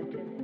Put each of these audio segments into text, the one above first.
Thank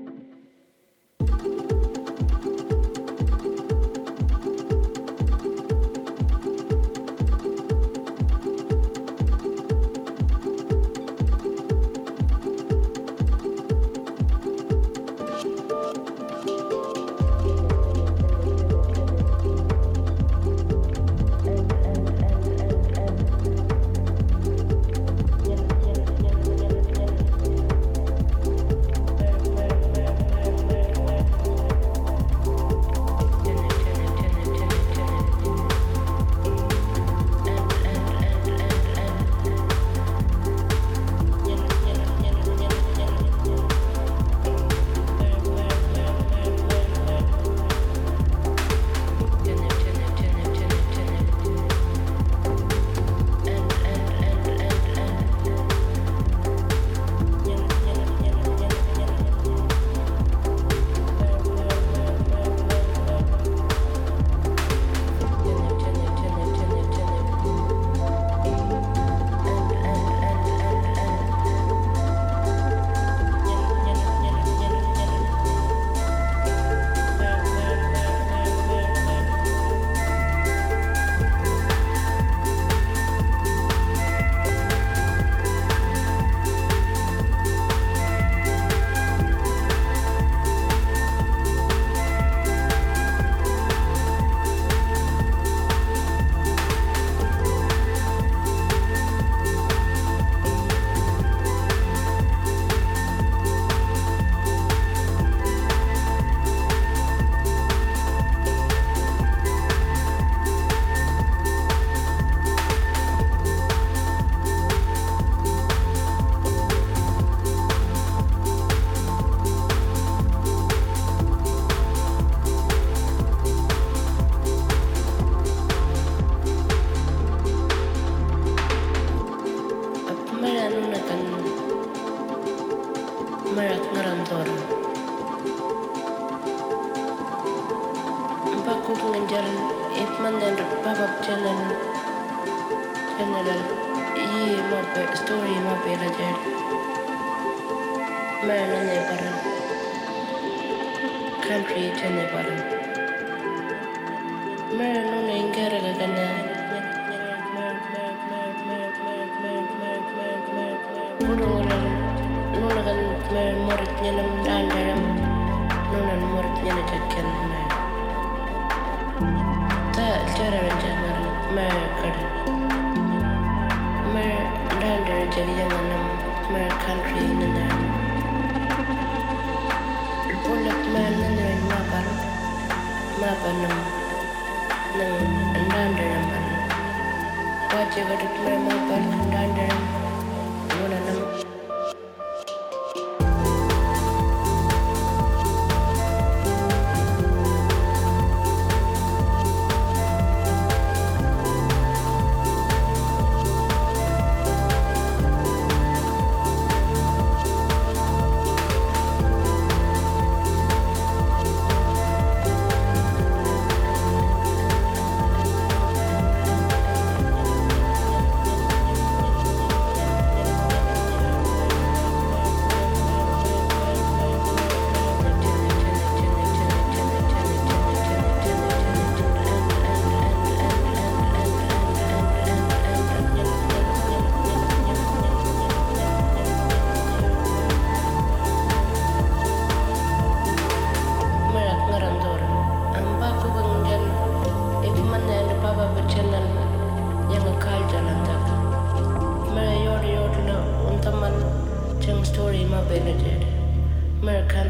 dan dalam Nuna morit nyelam jakken Ta cara jangan mereka Mer dan dari jadi jangan nam mer country nana Pulat mer nana mapan mapan nam nang dan dari man Wajib ada mer mapan dan dari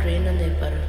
prenda de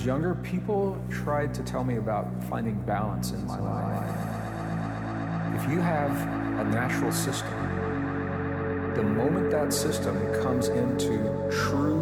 Was younger, people tried to tell me about finding balance in my life. If you have a natural system, the moment that system comes into true,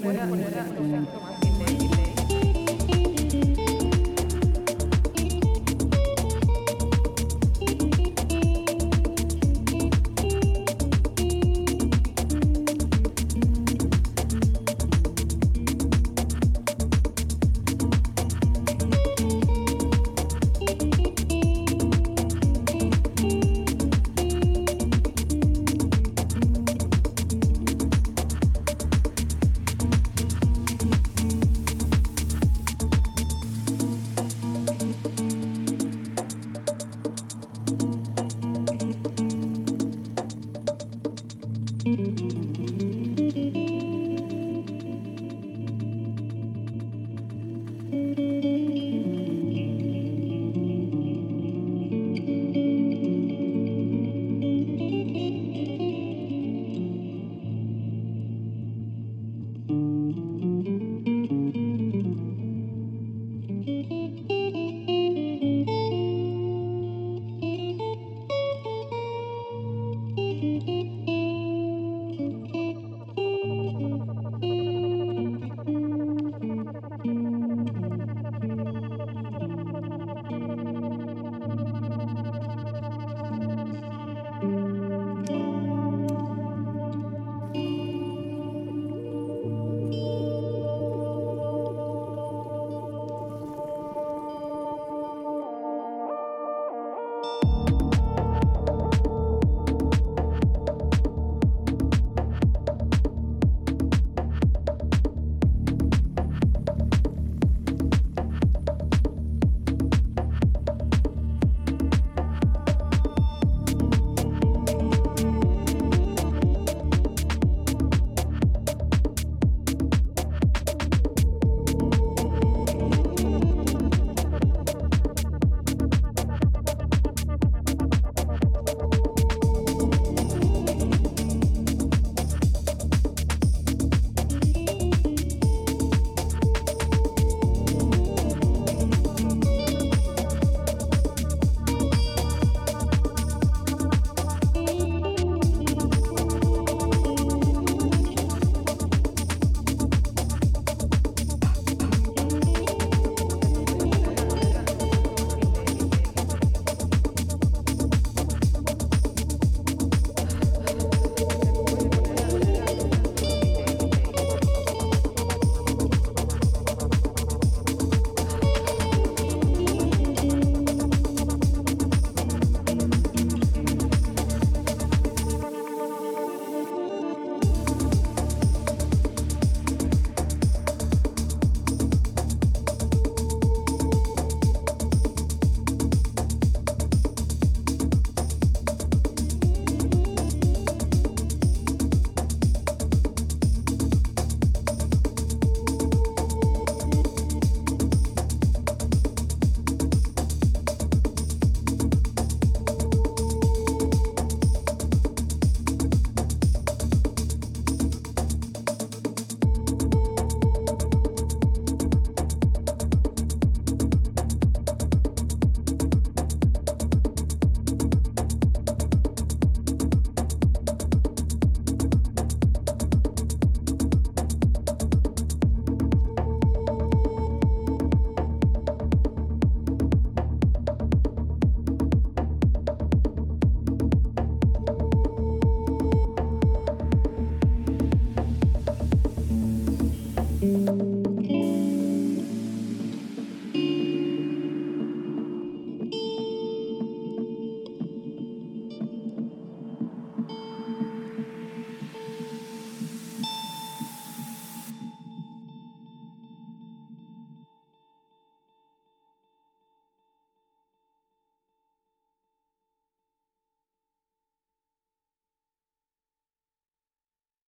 poner, poner, poner,